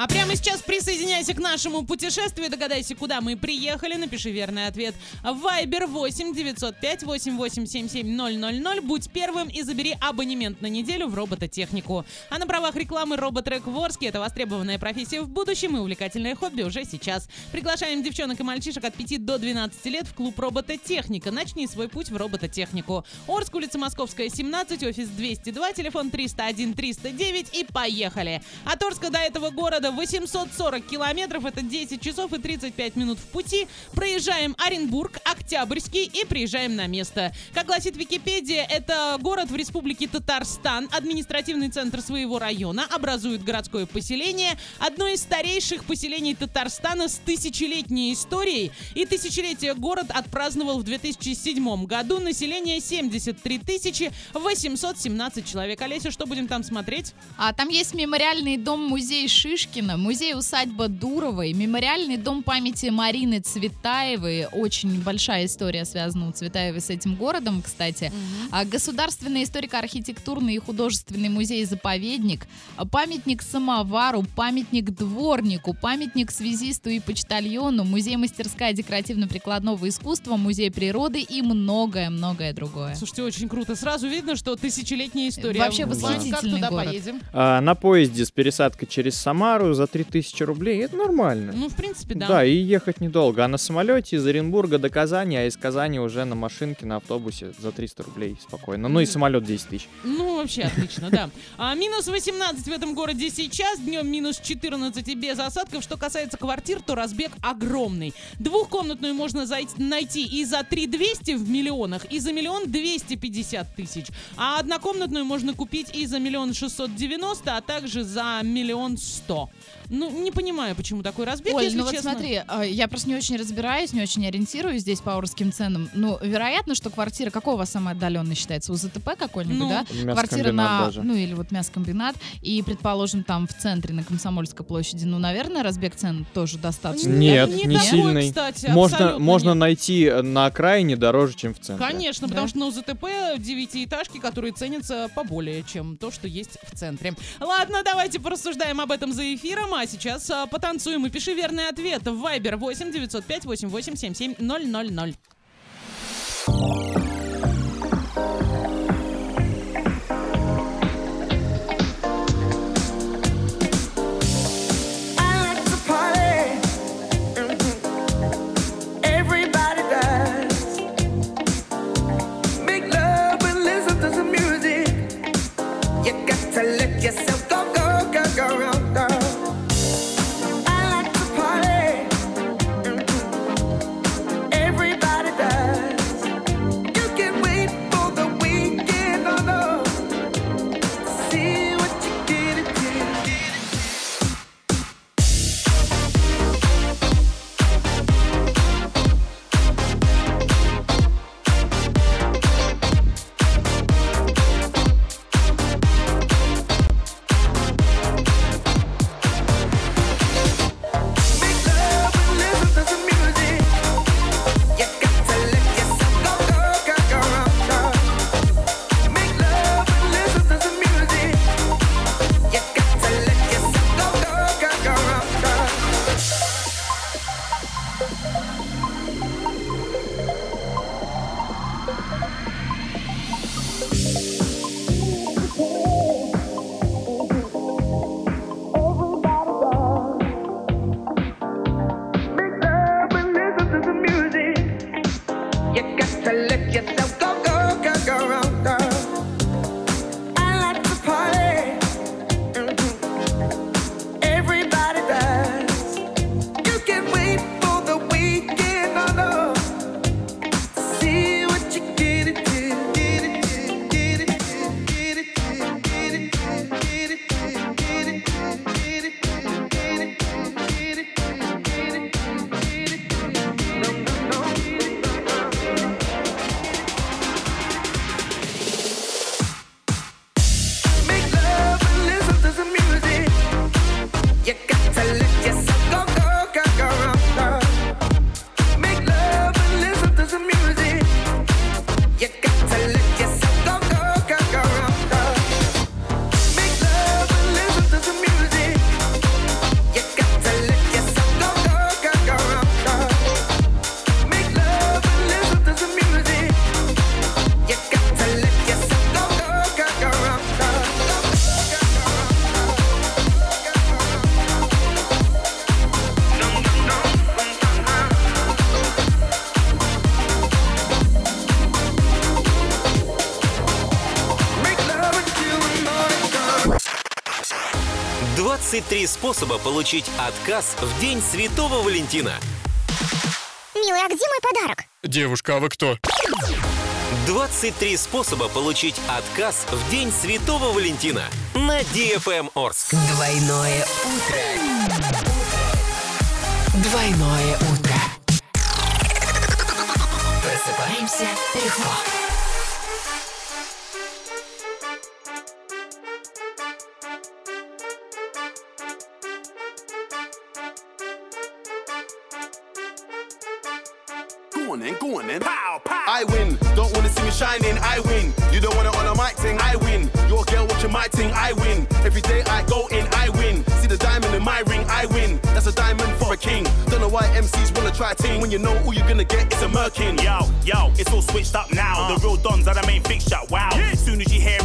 А прямо сейчас присоединяйся к нашему путешествию. Догадайся, куда мы приехали. Напиши верный ответ. Viber 8 905 8877 000. Будь первым и забери абонемент на неделю в робототехнику. А на правах рекламы роботрек Ворске это востребованная профессия в будущем и увлекательное хобби уже сейчас. Приглашаем девчонок и мальчишек от 5 до 12 лет в клуб робототехника. Начни свой путь в робототехнику. Орск, улица Московская, 17, офис 202, телефон 301 309 и поехали. От Орска до этого города 840 километров, это 10 часов и 35 минут в пути. Проезжаем Оренбург, Октябрьский и приезжаем на место. Как гласит Википедия, это город в республике Татарстан, административный центр своего района, образует городское поселение, одно из старейших поселений Татарстана с тысячелетней историей. И тысячелетие город отпраздновал в 2007 году. Население 73 тысячи 817 человек. Олеся, что будем там смотреть? А там есть мемориальный дом-музей Шишкина, музей-усадьба Дуровой, мемориальный дом памяти Марины Цветаевой. Очень большая история связана у Цветаевой с этим городом, кстати. А Государственный историко-архитектурный и художественный музей-заповедник, а памятник самовару, памятник дворнику, памятник связисту и почтальону, музей-мастерская декоративно-прикладного искусства, музей природы и многое-многое другое. Слушайте, очень круто. Сразу видно, что тысячелетняя история. Вообще Вань, Как восхитительный туда город. поедем? А, на поезде с пересадкой через Самару за 3000 рублей, это нормально. Ну, в принципе, да. Да, и ехать недолго. А на самолете из Оренбурга до Казани, а из Казани уже на машинке, на автобусе за 300 рублей спокойно. Ну и самолет 10 тысяч. Ну, вообще отлично, да. А, минус 18 в этом городе сейчас, днем минус 14 и без осадков. Что касается квартир, то разбег огромный. Двухкомнатную можно зайти, найти и за 3 200 в миллионах, и за миллион 250 тысяч. А однокомнатную можно купить и за миллион 690, а также за миллион 100. Ну, не понимаю, почему такой разбег, Оль, если ну вот честно. смотри, а, я просто не очень разбираюсь, не очень ориентируюсь здесь по аурским ценам. Ну, вероятно, что квартира, какого у вас самая отдаленная считается? УЗТП какой-нибудь, Ну, да? Квартира на, даже. ну или вот мясокомбинат, и, предположим, там в центре, на Комсомольской площади, ну, наверное, разбег цен тоже достаточно. Нет, не не такой, сильный. кстати, Можно, абсолютно можно нет. найти на окраине дороже, чем в центре. Конечно, Да. потому что на УЗТП девятиэтажки, которые ценятся поболее, чем то, что есть в центре. Ладно, давайте порассуждаем об этом за эфиром, а сейчас а, потанцуем и пиши верный ответ в Viber 8 905 8877 000. 23 способа получить отказ в День Святого Валентина. Милый, а где мой подарок? Девушка, а вы кто? 23 способа получить отказ в День Святого Валентина на DFM Орск. Двойное утро. Двойное утро. Просыпаемся легко. Don't wanna see me shining. I win. You don't wanna on a mic thing. I win. Your girl watching my thing. I win. Every day I go in. I win. See the diamond in my ring. I win. That's a diamond for a king. Don't know why MCs wanna try a team when you know all you're gonna get is a merkin. Yo, yo, it's all switched up now. Uh. The real dons are the main fixture. Wow. Soon as you hear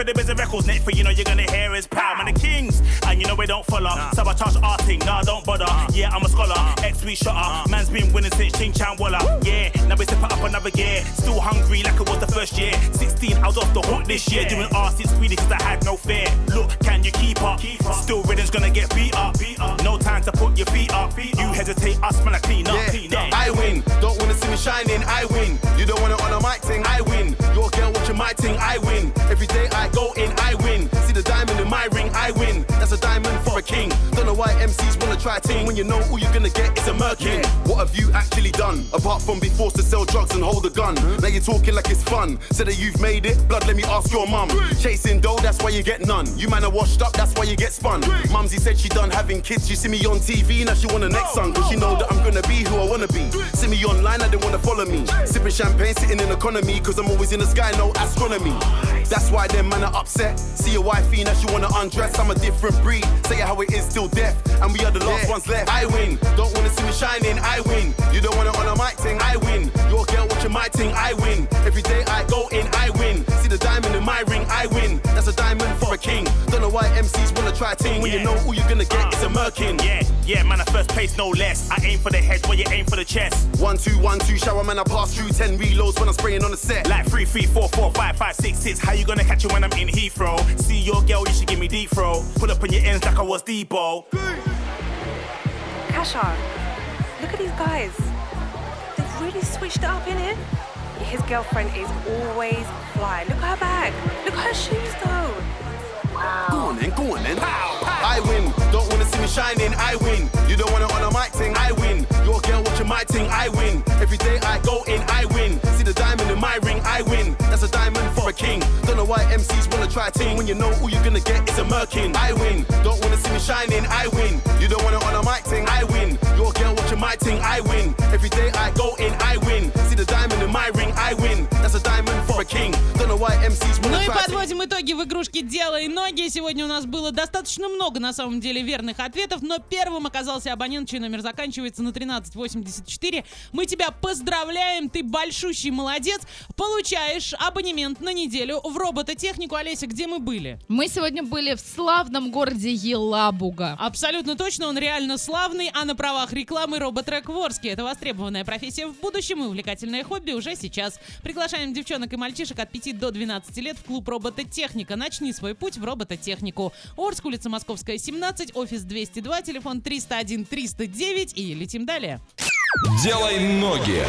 for the of records, next for you know you're gonna hear is pow. Man, the kings. And you know we don't follow. Sabotage arting, nah, don't bother. Yeah, I'm a scholar. Ex sweet shotter. Man's been winning since Ching Chan Walla. Yeah, now we step up another gear. Still hungry like it was the first year. 16, I was off the hook this year. Doing R since Swedish cause I had no fear. Look, can you keep up? Keep up. Still rhythm's gonna get beat up. No time to put your feet up. You hesitate, us man, I clean up. Clean up. I win. Don't wanna see me shining. I win. You don't wanna on a mic thing. I win. Your girl watching my thing. I win. Every day why MCs wanna try a team when you know all you're gonna get is a merkin. What have you actually done apart from be forced to sell drugs and hold a gun? Now you're talking like it's fun. Said that you've made it. Blood, let me ask your mum. Chasing dough, that's why you get none. You man are washed up, that's why you get spun. Mumsy said she done having kids. She see me on TV, now she want the next son. Cause she know that I'm gonna online, I don't wanna follow me. Sipping champagne, sitting in economy. Cause I'm always in the sky, no astronomy. That's why them man are upset. See your wifey, now she wanna undress. I'm a different breed. Say it how it is, still deaf. And we are the last ones left. I win. Don't wanna see me shining, I win. You don't wanna on a mic thing, I win. Your girl watching my thing, I win. Every day I go in, I win. See the diamond in my ring, I win. That's a diamond for a king. Don't why MCs wanna try a team when you know all you're gonna get is a merkin. Yeah, yeah, man, I first place, no less. I aim for the head while you aim for the chest. One, two, one, two, shower man, I pass through 10 reloads when I'm spraying on the set. Like three, three, four, four, five, five, six, six. How you gonna catch it when I'm in Heathrow? See your girl, you should give me deep throw. Pull up on your ends like I was Debo. Kasha, look at these guys. They've really switched up in here. His girlfriend is always fly. Look at her bag. Look at her shoes though. I win. Every day I go in, I win. See the diamond in my ring, I win. That's a diamond for a king. Don't know why MCs wanna try a team when you know all you're gonna get is a merkin. I win. Don't wanna see me shining, I win. You don't want it on a mic thing, I win. Your girl watching my thing, I win. Every day I go in, I win. See the diamond in my ring, I win. That's a diamond for a king. Don't know why MCs wanna Ну и try a team. подводим итоги в игрушке «Делай ноги». Сегодня у нас было достаточно много, на самом деле, верных ответов, но первым оказался абонент, чей номер заканчивается на 1384. Мы тебя поздравляем, ты большущий молодец. Получаешь абонемент на неделю в робототехнику. Олеся, где мы были? Мы сегодня были в славном городе Елабуга. Абсолютно точно, он реально славный, а на правах рекламы роботрек в Орске. Это востребованная профессия в будущем и увлекательное хобби уже сейчас. Приглашаем девчонок и мальчишек от 5 до 12 лет в клуб робототехника. Начни свой путь в робототехнику. Орск, улица Московская, 17, офис 202, телефон 301 309 и летим далее. Делай ноги.